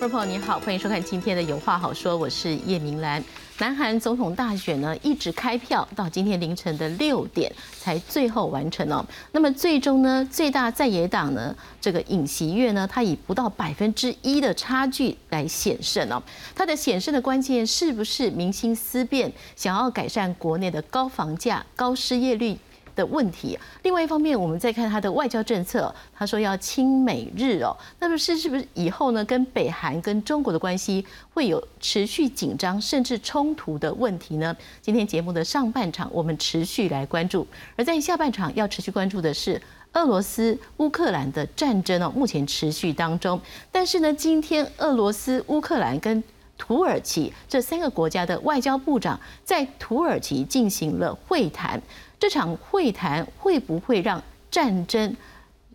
各位朋友你好，欢迎收看今天的有话好说，我是叶明兰。南韩总统大选呢，一直开票到今天凌晨的六点才最后完成哦。那么最终呢，最大在野党呢，这个尹锡悦呢，他以不到百分之一的差距来险胜哦。他的险胜的关键是不是民心思变，想要改善国内的高房价、高失业率？的问题。另外一方面，我们再看他的外交政策，他说要亲美日哦，那么是是不是以后呢，跟北韩跟中国的关系会有持续紧张甚至冲突的问题呢？今天节目的上半场，我们持续来关注；而在下半场要持续关注的是俄罗斯乌克兰的战争哦，目前持续当中。但是呢，今天俄罗斯、乌克兰跟土耳其这三个国家的外交部长在土耳其进行了会谈。这场会谈会不会让战争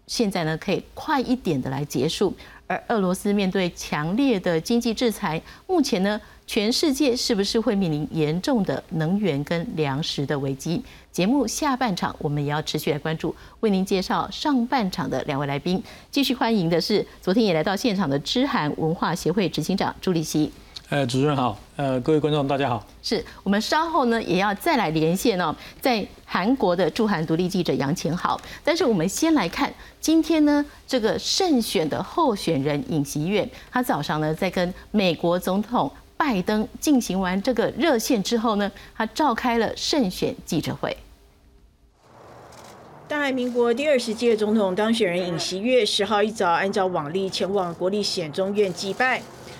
现在呢可以快一点的来结束？而俄罗斯面对强烈的经济制裁，目前呢全世界是不是会面临严重的能源跟粮食的危机？节目下半场我们也要持续来关注，为您介绍上半场的两位来宾。继续欢迎的是昨天也来到现场的知韩文化协会执行长朱立熙。呃，主持人好，呃，各位观众大家好。是我们稍后呢也要再来连线哦，在韩国的驻韩独立记者杨乾好。但是我们先来看今天呢这个胜选的候选人尹锡月，他早上呢在跟美国总统拜登进行完这个热线之后呢，他召开了胜选记者会。大韩民国第二十届总统当选人尹锡月十号一早按照往例前往国立显中院祭拜。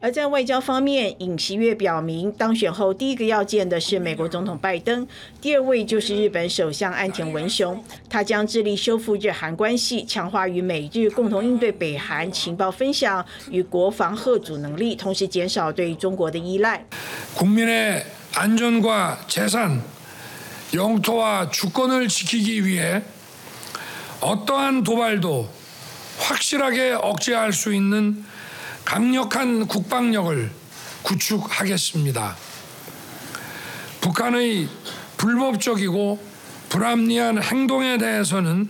而在外交方面，尹锡悦表明，当选后第一个要见的是美国总统拜登，第二位就是日本首相安田文雄。他将致力修复日韩关系，强化与美日共同应对北韩情报分享与国防贺阻能力，同时减少对中国的依赖。국민의안전과재산영토와주권을지키기위해어떠한도발도확실하게억제할수있는 강력한 국방력을 구축하겠습니다. 북한의 불법적이고 불합리한 행동에 대해서는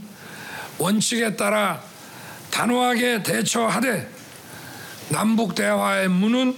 원칙에 따라 단호하게 대처하되 남북 대화의 문은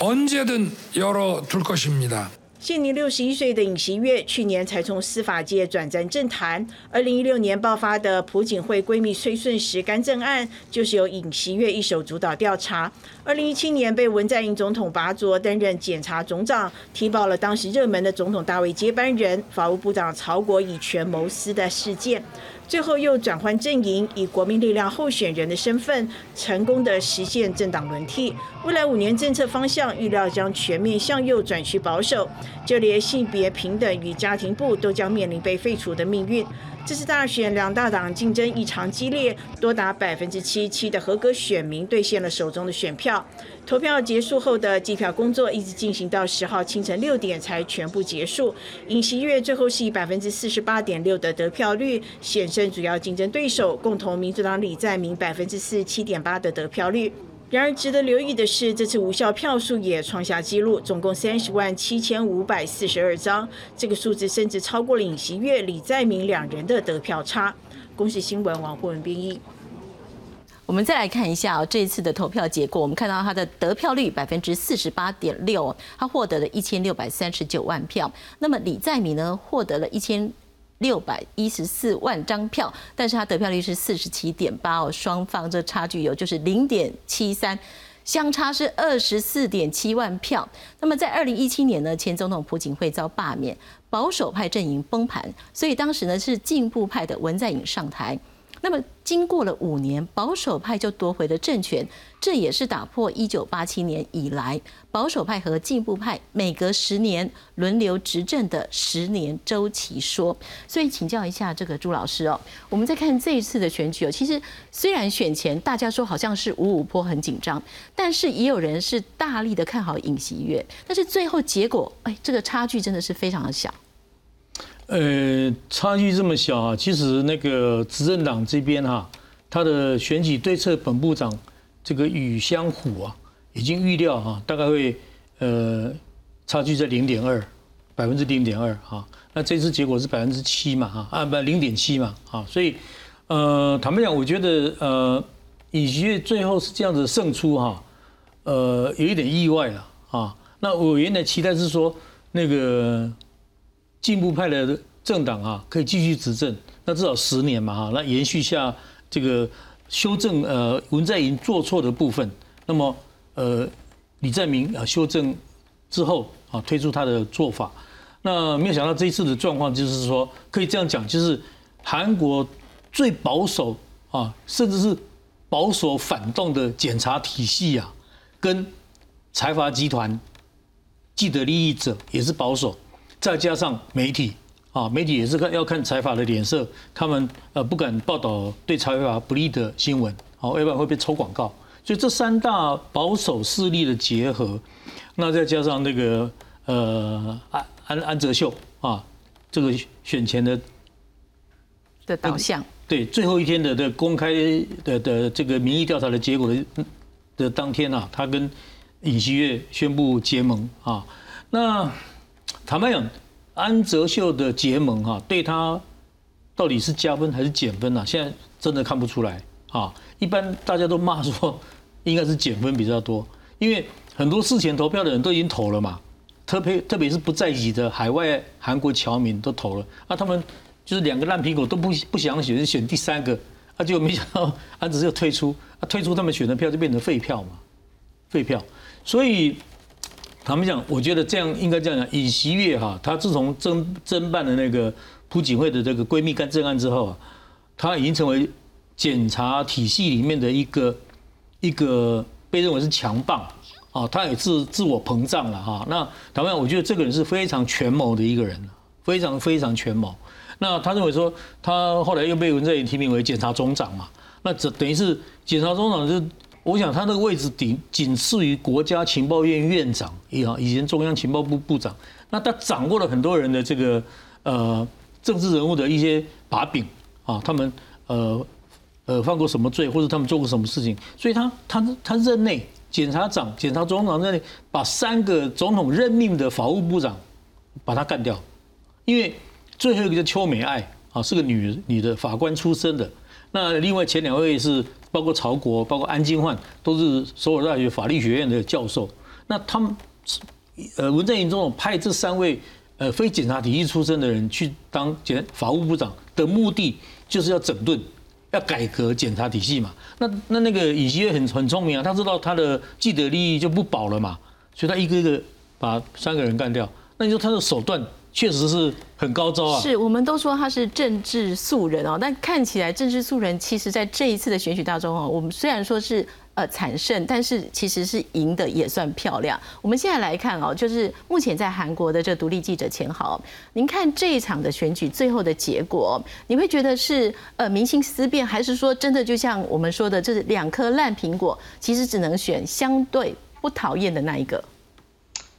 언제든 열어둘 것입니다. 现年六十一岁的尹锡悦，去年才从司法界转战政坛。二零一六年爆发的朴槿惠闺蜜崔顺实干政案，就是由尹锡悦一手主导调查。二零一七年被文在寅总统拔擢担任检察总长，提报了当时热门的总统大位接班人法务部长曹国以权谋私的事件。最后又转换阵营，以国民力量候选人的身份，成功的实现政党轮替。未来五年政策方向预料将全面向右转趋保守，就连性别平等与家庭部都将面临被废除的命运。这次大选两大党竞争异常激烈，多达百分之七七的合格选民兑现了手中的选票。投票结束后的计票工作一直进行到十号清晨六点才全部结束。尹锡悦最后是以百分之四十八点六的得票率险胜主要竞争对手共同民主党李在明百分之四十七点八的得票率。然而，值得留意的是，这次无效票数也创下纪录，总共三十万七千五百四十二张，这个数字甚至超过了尹锡悦、李在明两人的得票差。公视新闻王慧文编译。我们再来看一下哦，这一次的投票结果，我们看到他的得票率百分之四十八点六，他获得了一千六百三十九万票。那么李在明呢，获得了一千。六百一十四万张票，但是他得票率是四十七点八哦，双方这差距有就是零点七三，相差是二十四点七万票。那么在二零一七年呢，前总统朴槿惠遭罢免，保守派阵营崩盘，所以当时呢是进步派的文在寅上台。那么经过了五年，保守派就夺回了政权，这也是打破一九八七年以来保守派和进步派每隔十年轮流执政的十年周期说。所以请教一下这个朱老师哦，我们在看这一次的选举哦，其实虽然选前大家说好像是五五坡很紧张，但是也有人是大力的看好尹锡悦，但是最后结果，哎，这个差距真的是非常的小。呃，差距这么小啊，其实那个执政党这边哈，他的选举对策本部长这个宇香虎啊，已经预料哈，大概会呃差距在零点二百分之零点二哈。那这次结果是百分之七嘛哈啊不零点七嘛啊，所以呃坦白讲，我觉得呃尹锡悦最后是这样子胜出哈，呃有一点意外了啊。那我原来期待是说那个。进步派的政党啊，可以继续执政，那至少十年嘛哈，那延续下这个修正呃文在寅做错的部分，那么呃李在明啊修正之后啊推出他的做法，那没有想到这一次的状况就是说可以这样讲，就是韩国最保守啊，甚至是保守反动的检察体系啊，跟财阀集团既得利益者也是保守。再加上媒体啊，媒体也是看要看财阀的脸色，他们呃不敢报道对财阀不利的新闻，好，要不然会被抽广告。所以这三大保守势力的结合，那再加上那个呃安安安哲秀啊，这个选前的的导向，对最后一天的的公开的的这个民意调查的结果的的当天啊，他跟尹锡悦宣布结盟啊，那。坦白讲，安哲秀的结盟哈，对他到底是加分还是减分呢？现在真的看不出来啊。一般大家都骂说，应该是减分比较多，因为很多事前投票的人都已经投了嘛，特别特别是不在籍的海外韩国侨民都投了，那他们就是两个烂苹果都不不想选，选第三个，啊，结果没想到安哲秀退出，啊，退出他们选的票就变成废票嘛，废票，所以。他们讲，我觉得这样应该这样讲。尹锡悦哈，他自从侦侦办的那个朴槿惠的这个闺蜜干政案之后啊，他已经成为检察体系里面的一个一个被认为是强棒啊，他也自自我膨胀了哈。那坦白讲，我觉得这个人是非常权谋的一个人，非常非常权谋。那他认为说，他后来又被文在寅提名为检察总长嘛，那这等于是检察总长是。我想他那个位置顶仅次于国家情报院院长一样，以前中央情报部部长，那他掌握了很多人的这个呃政治人物的一些把柄啊，他们呃呃犯过什么罪，或者他们做过什么事情，所以他他他任内检察长、检察总长任内把三个总统任命的法务部长把他干掉，因为最后一个叫邱美爱啊，是个女女的法官出身的，那另外前两位是。包括曹国，包括安金焕，都是首尔大学法律学院的教授。那他们，呃，文在寅总统派这三位呃非检察体系出身的人去当检法务部长的目的，就是要整顿、要改革检察体系嘛。那那那个尹锡悦很很聪明啊，他知道他的既得利益就不保了嘛，所以他一个一个把三个人干掉。那你说他的手段？确实是很高招啊！是我们都说他是政治素人哦，但看起来政治素人，其实在这一次的选举当中哦，我们虽然说是呃惨胜，但是其实是赢的也算漂亮。我们现在来看哦，就是目前在韩国的这独立记者钱豪，您看这一场的选举最后的结果，你会觉得是呃民心思变，还是说真的就像我们说的，这两颗烂苹果，其实只能选相对不讨厌的那一个？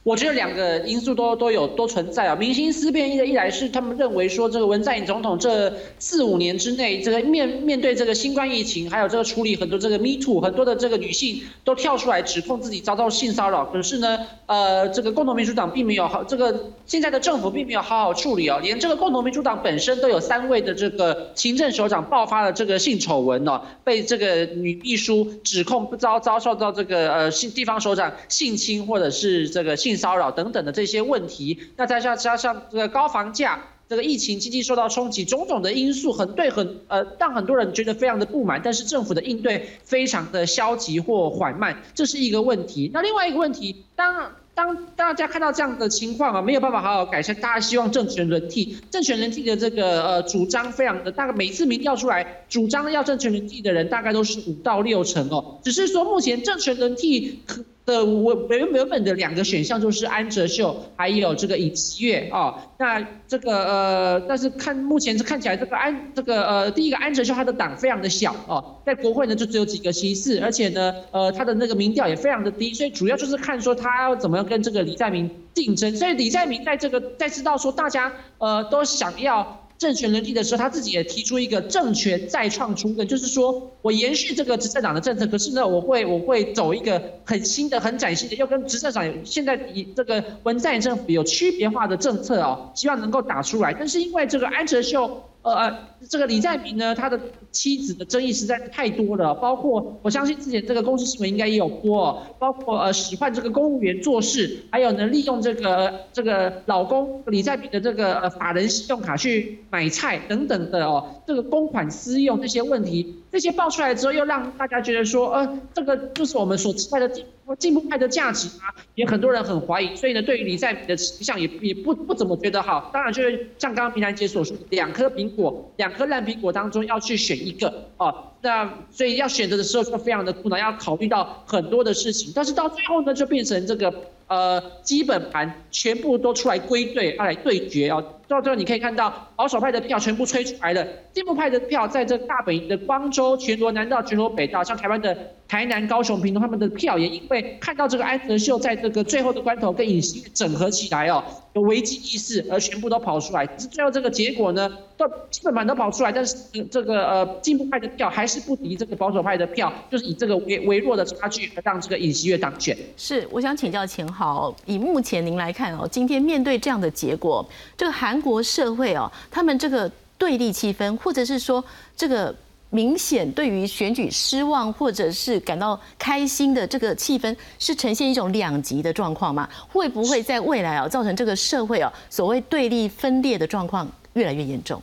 我觉得两个因素都都有都存在啊，民心思变一的一来是他们认为说这个文在寅总统这四五年之内，这个面面对这个新冠疫情，还有这个处理很多这个 Me Too，很多的这个女性都跳出来指控自己遭到性骚扰，可是呢，呃，这个共同民主党并没有好，这个现在的政府并没有好好处理哦，连这个共同民主党本身都有三位的这个行政首长爆发了这个性丑闻哦，被这个女秘书指控不遭遭受到这个呃性地方首长性侵或者是这个性。性骚扰等等的这些问题，那再加加上这个高房价，这个疫情经济受到冲击，种种的因素，很对很呃，让很多人觉得非常的不满。但是政府的应对非常的消极或缓慢，这是一个问题。那另外一个问题，当当当大家看到这样的情况啊，没有办法好好改善，大家希望政权轮替，政权轮替的这个呃主张非常的，大概每次民调出来，主张要政权轮替的人大概都是五到六成哦，只是说目前政权轮替可。的我原原本的两个选项就是安哲秀，还有这个尹锡悦哦。那这个呃，但是看目前是看起来这个安这个呃，第一个安哲秀他的党非常的小哦，在国会呢就只有几个席次，而且呢呃他的那个民调也非常的低，所以主要就是看说他要怎么样跟这个李在明竞争。所以李在明在这个在知道说大家呃都想要。政权轮替的时候，他自己也提出一个政权再创出的，就是说我延续这个执政党的政策，可是呢，我会我会走一个很新的、很崭新的，要跟执政党现在以这个文在寅政府有区别化的政策哦，希望能够打出来。但是因为这个安哲秀。呃呃，这个李在明呢，他的妻子的争议实在是太多了，包括我相信之前这个公司新闻应该也有播，包括呃使唤这个公务员做事，还有呢利用这个这个老公李在明的这个呃法人信用卡去买菜等等的哦，这个公款私用这些问题，这些爆出来之后，又让大家觉得说，呃，这个就是我们所期待的。进步派的价值啊，也很多人很怀疑，所以呢，对于李在明的形象也也不不怎么觉得好。当然就是像刚刚平兰姐所说，两颗苹果，两颗烂苹果当中要去选一个哦，那所以要选择的时候就非常的苦恼，要考虑到很多的事情。但是到最后呢，就变成这个呃基本盘全部都出来归队，要来对决啊。到最后你可以看到保守派的票全部吹出来了，进步派的票在这大本营的光州、全罗南道、全罗北道，像台湾的台南、高雄、屏东，他们的票也因为看到这个安德秀在这个最后的关头跟尹锡悦整合起来哦，有危机意识而全部都跑出来。是最后这个结果呢，都基本盘都跑出来，但是这个呃进步派的票还是不敌这个保守派的票，就是以这个微微弱的差距而让这个尹锡悦当选。是，我想请教钱豪，以目前您来看哦，今天面对这样的结果，这个韩国社会哦，他们这个对立气氛，或者是说这个明显对于选举失望，或者是感到开心的这个气氛，是呈现一种两极的状况吗？会不会在未来啊，造成这个社会啊所谓对立分裂的状况越来越严重？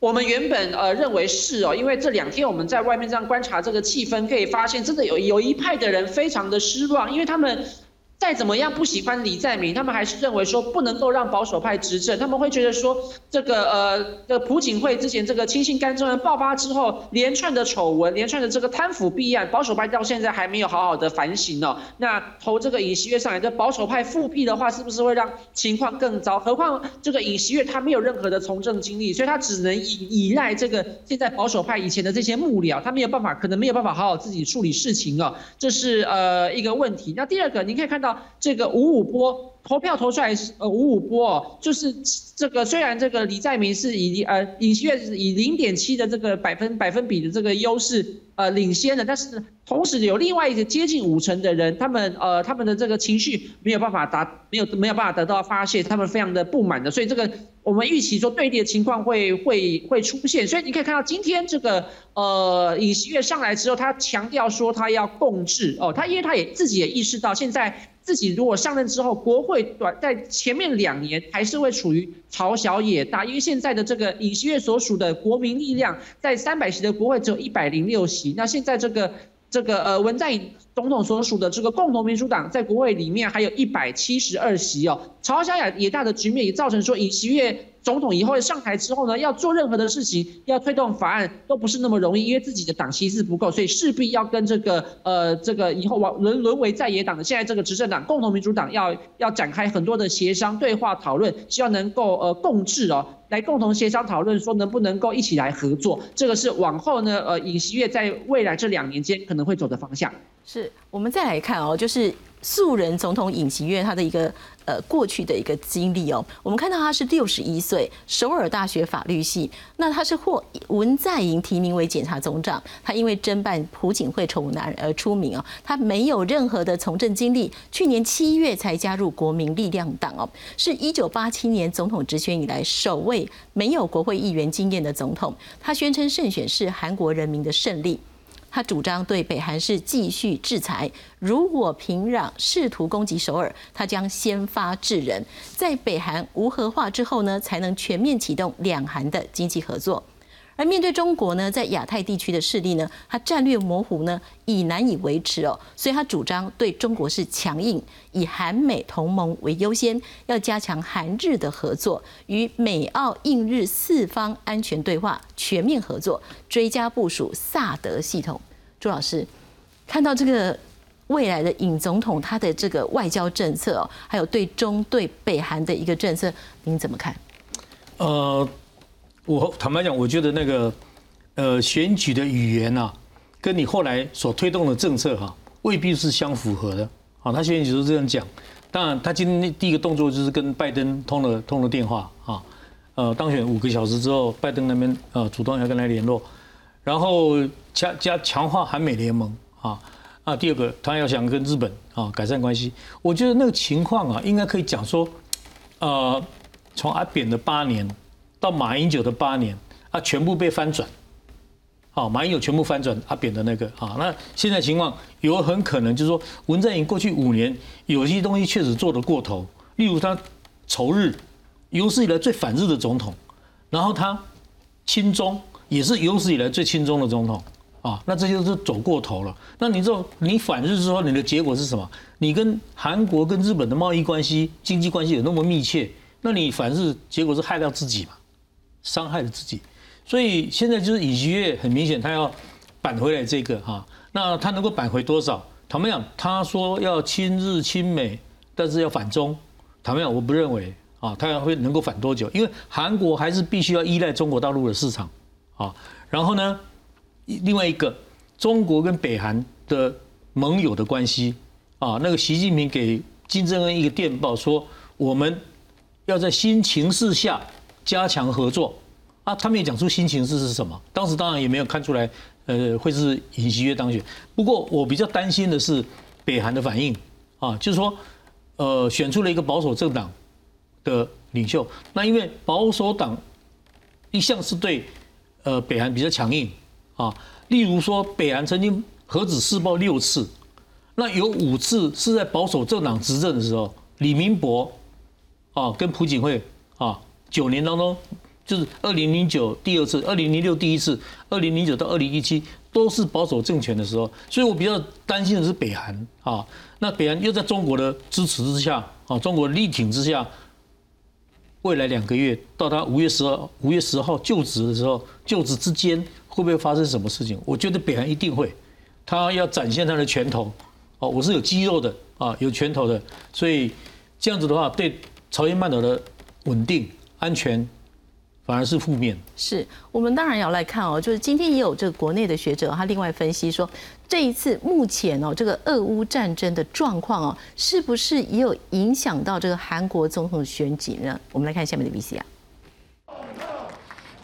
我们原本呃认为是哦，因为这两天我们在外面这样观察这个气氛，可以发现真的有有一派的人非常的失望，因为他们。再怎么样不喜欢李在明，他们还是认为说不能够让保守派执政。他们会觉得说，这个呃，这朴槿惠之前这个亲信干政案爆发之后，连串的丑闻，连串的这个贪腐弊案，保守派到现在还没有好好的反省哦。那投这个尹锡悦上来，这保守派复辟的话，是不是会让情况更糟？何况这个尹锡悦他没有任何的从政经历，所以他只能依依赖这个现在保守派以前的这些幕僚，他没有办法，可能没有办法好好自己处理事情哦。这是呃一个问题。那第二个，你可以看到。这个五五波投票投出来是呃五五波哦，就是这个虽然这个李在明是以呃尹锡悦是以零点七的这个百分百分比的这个优势呃领先的，但是同时有另外一个接近五成的人，他们呃他们的这个情绪没有办法达没有没有办法得到发泄，他们非常的不满的，所以这个我们预期说对立的情况会会会出现，所以你可以看到今天这个呃尹锡悦上来之后，他强调说他要共治哦，他因为他也自己也意识到现在。自己如果上任之后，国会短在前面两年还是会处于朝小野大，因为现在的这个尹锡悦所属的国民力量在三百席的国会只有一百零六席，那现在这个这个呃文在寅总统所属的这个共同民主党在国会里面还有一百七十二席哦，朝小野野大的局面也造成说尹锡悦。总统以后上台之后呢，要做任何的事情，要推动法案都不是那么容易，因为自己的党席是不够，所以势必要跟这个呃这个以后往沦沦为在野党的现在这个执政党共同民主党要要展开很多的协商对话讨论，希望能够呃共治哦，来共同协商讨论说能不能够一起来合作，这个是往后呢呃尹锡悦在未来这两年间可能会走的方向。是我们再来看哦，就是素人总统尹锡悦他的一个。呃，过去的一个经历哦，我们看到他是六十一岁，首尔大学法律系。那他是获文在寅提名为检察总长，他因为侦办朴槿惠丑闻案而出名哦。他没有任何的从政经历，去年七月才加入国民力量党哦，是一九八七年总统直选以来首位没有国会议员经验的总统。他宣称胜选是韩国人民的胜利。他主张对北韩是继续制裁，如果平壤试图攻击首尔，他将先发制人，在北韩无核化之后呢，才能全面启动两韩的经济合作。而面对中国呢，在亚太地区的势力呢，他战略模糊呢，已难以维持哦，所以他主张对中国是强硬，以韩美同盟为优先，要加强韩日的合作，与美澳印日四方安全对话全面合作，追加部署萨德系统。朱老师看到这个未来的尹总统他的这个外交政策哦，还有对中对北韩的一个政策，您怎么看？呃。我坦白讲，我觉得那个呃选举的语言呐，跟你后来所推动的政策哈，未必是相符合的。啊，他选举都这样讲。当然，他今天第一个动作就是跟拜登通了通了电话啊。呃，当选五个小时之后，拜登那边呃主动要跟他联络，然后加加强化韩美联盟啊。啊，第二个他要想跟日本啊改善关系。我觉得那个情况啊，应该可以讲说，呃，从阿扁的八年。到马英九的八年啊，全部被翻转，好，马英九全部翻转阿扁的那个啊，那现在情况有很可能就是说，文在寅过去五年有些东西确实做得过头，例如他仇日，有史以来最反日的总统，然后他亲中也是有史以来最亲中的总统啊，那这就是走过头了。那你说你反日之后，你的结果是什么？你跟韩国跟日本的贸易关系、经济关系有那么密切，那你反日结果是害到自己嘛？伤害了自己，所以现在就是尹锡悦很明显，他要扳回来这个哈。那他能够扳回多少？坦白讲，他说要亲日亲美，但是要反中。坦白讲，我不认为啊，他要会能够反多久？因为韩国还是必须要依赖中国大陆的市场啊。然后呢，另外一个，中国跟北韩的盟友的关系啊，那个习近平给金正恩一个电报说，我们要在新情势下。加强合作啊，他们也讲出新形势是什么？当时当然也没有看出来，呃，会是尹锡悦当选。不过我比较担心的是北韩的反应啊，就是说，呃，选出了一个保守政党的领袖，那因为保守党一向是对呃北韩比较强硬啊，例如说北韩曾经核子试爆六次，那有五次是在保守政党执政的时候，李明博啊跟朴槿惠啊。九年当中，就是二零零九第二次，二零零六第一次，二零零九到二零一七都是保守政权的时候，所以我比较担心的是北韩啊。那北韩又在中国的支持之下啊，中国力挺之下，未来两个月到他五月十二五月十号就职的时候，就职之间会不会发生什么事情？我觉得北韩一定会，他要展现他的拳头哦，我是有肌肉的啊，有拳头的，所以这样子的话，对朝鲜半岛的稳定。安全反而是负面。是我们当然要来看哦，就是今天也有这个国内的学者，他另外分析说，这一次目前哦这个俄乌战争的状况哦，是不是也有影响到这个韩国总统选举呢？我们来看下面的 VCR。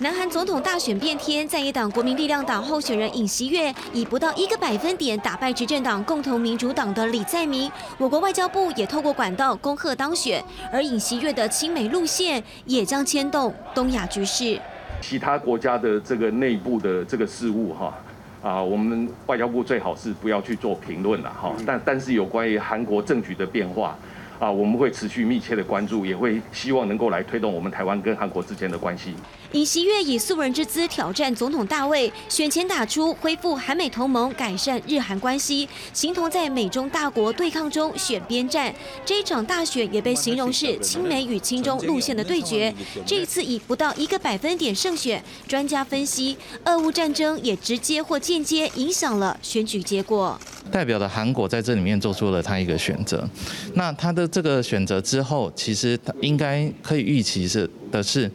南韩总统大选变天，在野党国民力量党候选人尹锡悦以不到一个百分点打败执政党共同民主党的李在明。我国外交部也透过管道恭贺当选，而尹锡悦的亲美路线也将牵动东亚局势。其他国家的这个内部的这个事务，哈啊，我们外交部最好是不要去做评论了，哈。但但是有关于韩国政局的变化。啊，我们会持续密切的关注，也会希望能够来推动我们台湾跟韩国之间的关系。尹锡悦以素人之姿挑战总统大位，选前打出恢复韩美同盟、改善日韩关系，形同在美中大国对抗中选边站。这一场大选也被形容是亲美与亲中路线的对决。这一次以不到一个百分点胜选，专家分析，俄乌战争也直接或间接影响了选举结果。代表的韩国在这里面做出了他一个选择，那他的这个选择之后，其实应该可以预期是的是，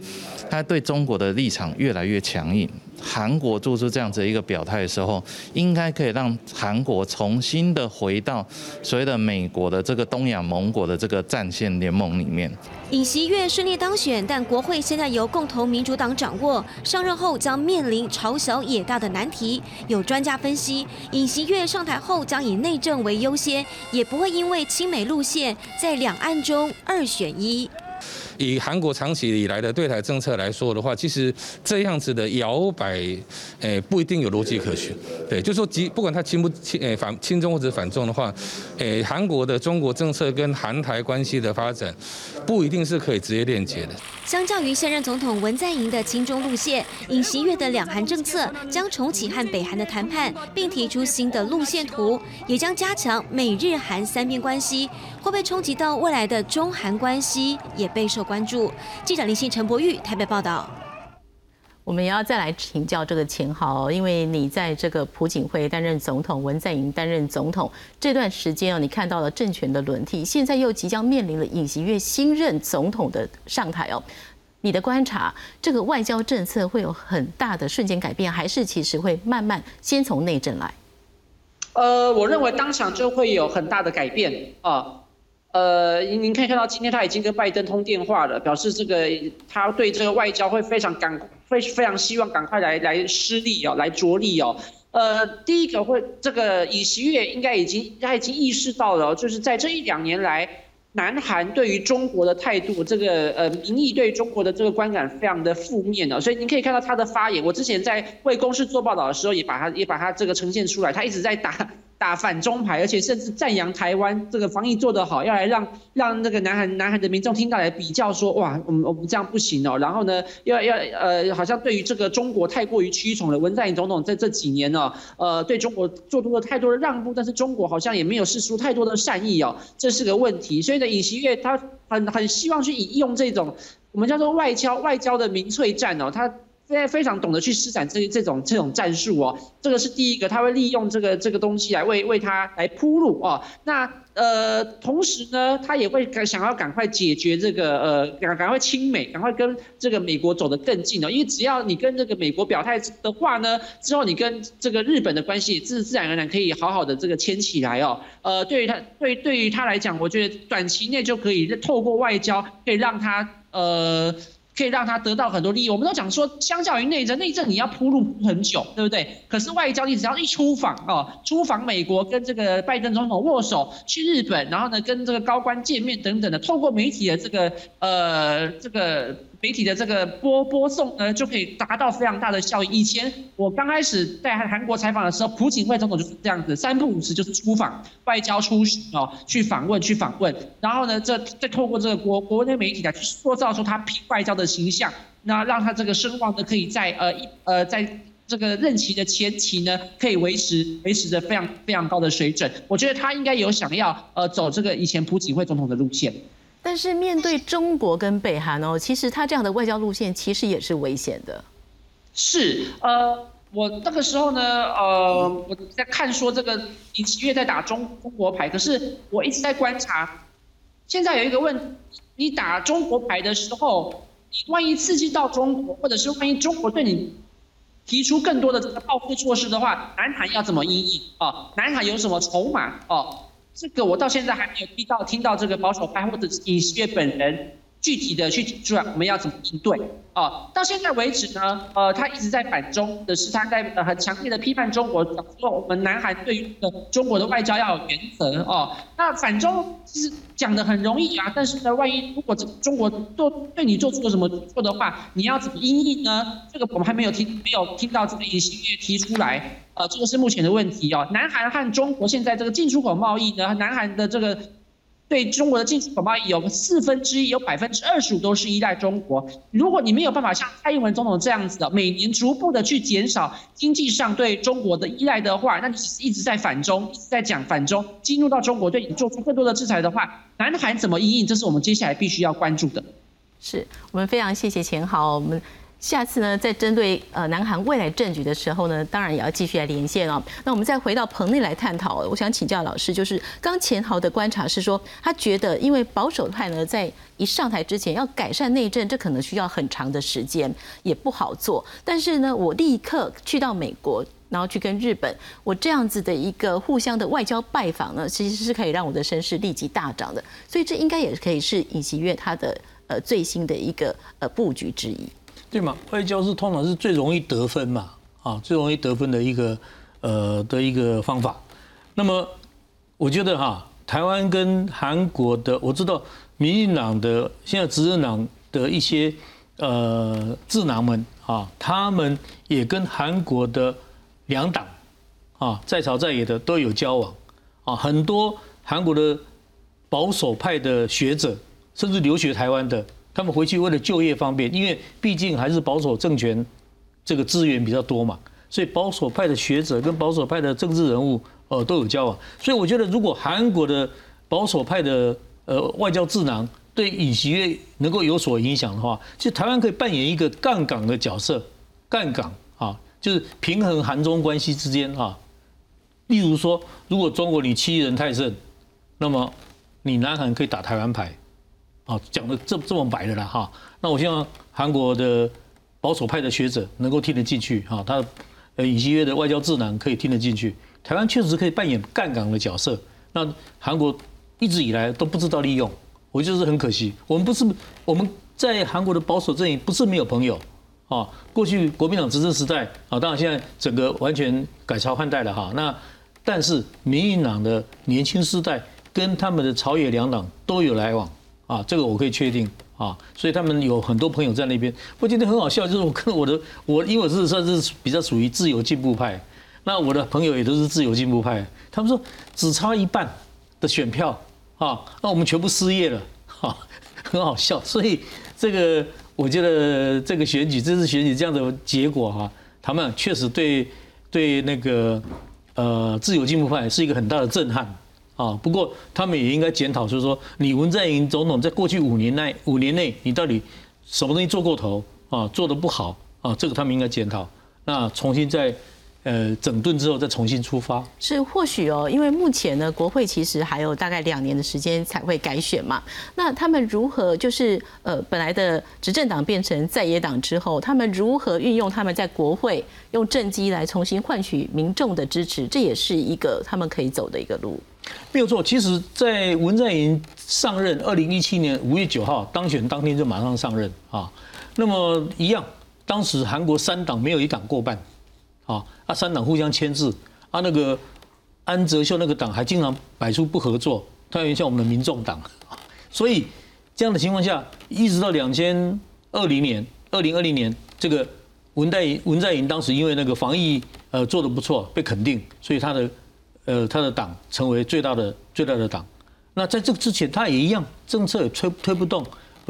他对中国的立场越来越强硬。韩国做出这样子一个表态的时候，应该可以让韩国重新的回到所谓的美国的这个东亚盟国的这个战线联盟里面。尹锡悦顺利当选，但国会现在由共同民主党掌握，上任后将面临朝小野大的难题。有专家分析，尹锡悦上台后将以内政为优先，也不会因为亲美路线在两岸中二选一。以韩国长期以来的对台政策来说的话，其实这样子的摇摆，诶，不一定有逻辑可循。对，就说即不管他亲不亲，诶反亲中或者反中的话，诶，韩国的中国政策跟韩台关系的发展，不一定是可以直接链接的。相较于现任总统文在寅的亲中路线，尹锡悦的两韩政策将重启和北韩的谈判，并提出新的路线图，也将加强美日韩三边关系，会不会冲击到未来的中韩关系，也备受关注。记者林信、陈柏玉台北报道。我们也要再来请教这个钱豪，因为你在这个朴槿惠担任总统，文在寅担任总统这段时间哦，你看到了政权的轮替，现在又即将面临了尹锡悦新任总统的上台哦。你的观察，这个外交政策会有很大的瞬间改变，还是其实会慢慢先从内政来？呃，我认为当场就会有很大的改变啊。呃，您可以看到今天他已经跟拜登通电话了，表示这个他对这个外交会非常赶，非非常希望赶快来来施力哦，来着力哦。呃，第一个会这个尹锡悦应该已经他已经意识到了，就是在这一两年来，南韩对于中国的态度，这个呃民意对中国的这个观感非常的负面哦，所以您可以看到他的发言，我之前在为公司做报道的时候，也把他也把他这个呈现出来，他一直在打。打反中牌，而且甚至赞扬台湾这个防疫做得好，要来让让那个南韩南韩的民众听到来比较说，哇，我们我们这样不行哦。然后呢，要要呃，好像对于这个中国太过于屈从了。文在寅总统在这几年呢，呃，对中国做出了太多的让步，但是中国好像也没有示出太多的善意哦，这是个问题。所以呢，尹锡悦他很很希望去引用这种我们叫做外交外交的民粹战哦，他。现在非常懂得去施展这这种这种战术哦，这个是第一个，他会利用这个这个东西来为为他来铺路哦。那呃，同时呢，他也会想要赶快解决这个呃，赶赶快亲美，赶快跟这个美国走得更近哦。因为只要你跟这个美国表态的话呢，之后你跟这个日本的关系自自然而然可以好好的这个牵起来哦。呃，对于他对对于他来讲，我觉得短期内就可以透过外交可以让他呃。可以让他得到很多利益。我们都讲说，相较于内政，内政你要铺路很久，对不对？可是外交，你只要一出访哦，出访美国，跟这个拜登总统握手，去日本，然后呢，跟这个高官见面等等的，透过媒体的这个呃这个。媒体的这个播播送呢，就可以达到非常大的效益。以前我刚开始在韩国采访的时候，朴槿惠总统就是这样子，三不五时就是出访、外交出哦，去访问、去访问。然后呢，这再透过这个国国内媒体来去塑造出他批外交的形象，那让他这个声望呢，可以在呃一呃在这个任期的前期呢，可以维持维持着非常非常高的水准。我觉得他应该有想要呃走这个以前朴槿惠总统的路线。但是面对中国跟北韩哦，其实他这样的外交路线其实也是危险的。是，呃，我那个时候呢，呃，我在看说这个尹锡悦在打中中国牌，可是我一直在观察，现在有一个问题，你打中国牌的时候，你万一刺激到中国，或者是万一中国对你提出更多的这个报复措施的话，南韩要怎么应应啊？南韩有什么筹码哦？这个我到现在还没有听到听到这个保守派或者尹锡悦本人具体的去提出来，我们要怎么应对？哦，到现在为止呢，呃，他一直在反中的是他在呃很强烈的批判中国，说我们南韩对于中国的外交要有原则哦。那反中其实讲的很容易啊，但是呢，万一如果中国做对你做出了什么错的话，你要怎么应应呢？这个我们还没有听没有听到这个尹锡悦提出来。呃，这个是目前的问题哦。南韩和中国现在这个进出口贸易呢，南韩的这个对中国的进出口贸易有四分之一，有百分之二十五都是依赖中国。如果你没有办法像蔡英文总统这样子的，每年逐步的去减少经济上对中国的依赖的话，那你只是一直在反中，一直在讲反中，激怒到中国对你做出更多的制裁的话，南韩怎么应应？这是我们接下来必须要关注的。是我们非常谢谢钱豪，我们。下次呢，在针对呃南韩未来政局的时候呢，当然也要继续来连线哦。那我们再回到棚内来探讨。我想请教老师，就是刚钱豪的观察是说，他觉得因为保守派呢在一上台之前要改善内政，这可能需要很长的时间，也不好做。但是呢，我立刻去到美国，然后去跟日本，我这样子的一个互相的外交拜访呢，其实是可以让我的声势立即大涨的。所以这应该也可以是尹锡悦他的呃最新的一个呃布局之一。对嘛？外交是通常是最容易得分嘛，啊，最容易得分的一个呃的一个方法。那么我觉得哈，台湾跟韩国的，我知道民进党的现在执政党的一些呃智囊们啊，他们也跟韩国的两党啊在朝在野的都有交往啊，很多韩国的保守派的学者，甚至留学台湾的，他们回去为了就业方便，因为毕竟还是保守政权，这个资源比较多嘛，所以保守派的学者跟保守派的政治人物呃都有交往，所以我觉得如果韩国的保守派的呃外交智囊对尹锡悦能够有所影响的话，其实台湾可以扮演一个杠杆的角色，杠杆啊，就是平衡韩中关系之间啊。例如说，如果中国你欺人太甚，那么你南韩可以打台湾牌，啊，讲的这这么白的啦哈。那我希望韩国的保守派的学者能够听得进去哈，他呃尹锡悦的外交智囊可以听得进去，台湾确实可以扮演杠杆的角色。那韩国一直以来都不知道利用，我就是很可惜。我们不是我们在韩国的保守阵营不是没有朋友啊。过去国民党执政时代啊，当然现在整个完全改朝换代了哈。那但是民进党的年轻世代跟他们的朝野两党都有来往啊，这个我可以确定啊。所以他们有很多朋友在那边。我觉得很好笑，就是我跟我的我，因为我是算是比较属于自由进步派，那我的朋友也都是自由进步派，他们说只差一半的选票啊，那我们全部失业了，哈，很好笑。所以这个我觉得这个选举这次选举这样的结果哈，他们确实对对那个。呃，自由进步派是一个很大的震撼啊。不过他们也应该检讨，就是说，你文在寅总统在过去五年内，五年内你到底什么东西做过头啊？做的不好啊？这个他们应该检讨。那重新再。呃，整顿之后再重新出发是或许哦，因为目前呢，国会其实还有大概两年的时间才会改选嘛。那他们如何就是呃，本来的执政党变成在野党之后，他们如何运用他们在国会用政绩来重新换取民众的支持，这也是一个他们可以走的一个路。没有错，其实，在文在寅上任二零一七年五月九号当选当天就马上上任啊。那么一样，当时韩国三党没有一党过半。啊，啊，三党互相牵制，啊，那个安哲秀那个党还经常摆出不合作，他有点像我们的民众党，所以这样的情况下，一直到两千二零年，二零二零年，这个文在寅文在寅当时因为那个防疫呃做的不错，被肯定，所以他的呃他的党成为最大的最大的党。那在这个之前，他也一样，政策也推推不动，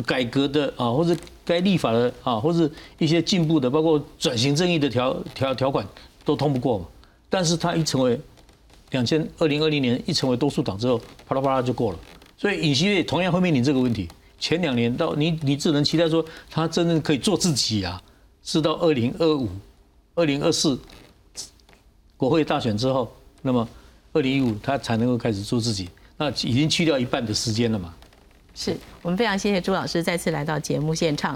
改革的啊，或者。该立法的啊，或者一些进步的，包括转型正义的条条条款都通不过嘛。但是他一成为两千二零二零年一成为多数党之后，啪啦啪啦就过了。所以尹锡悦同样会面临这个问题。前两年到你你只能期待说他真正可以做自己啊，是到二零二五、二零二四国会大选之后，那么二零一五他才能够开始做自己。那已经去掉一半的时间了嘛。是我们非常谢谢朱老师再次来到节目现场。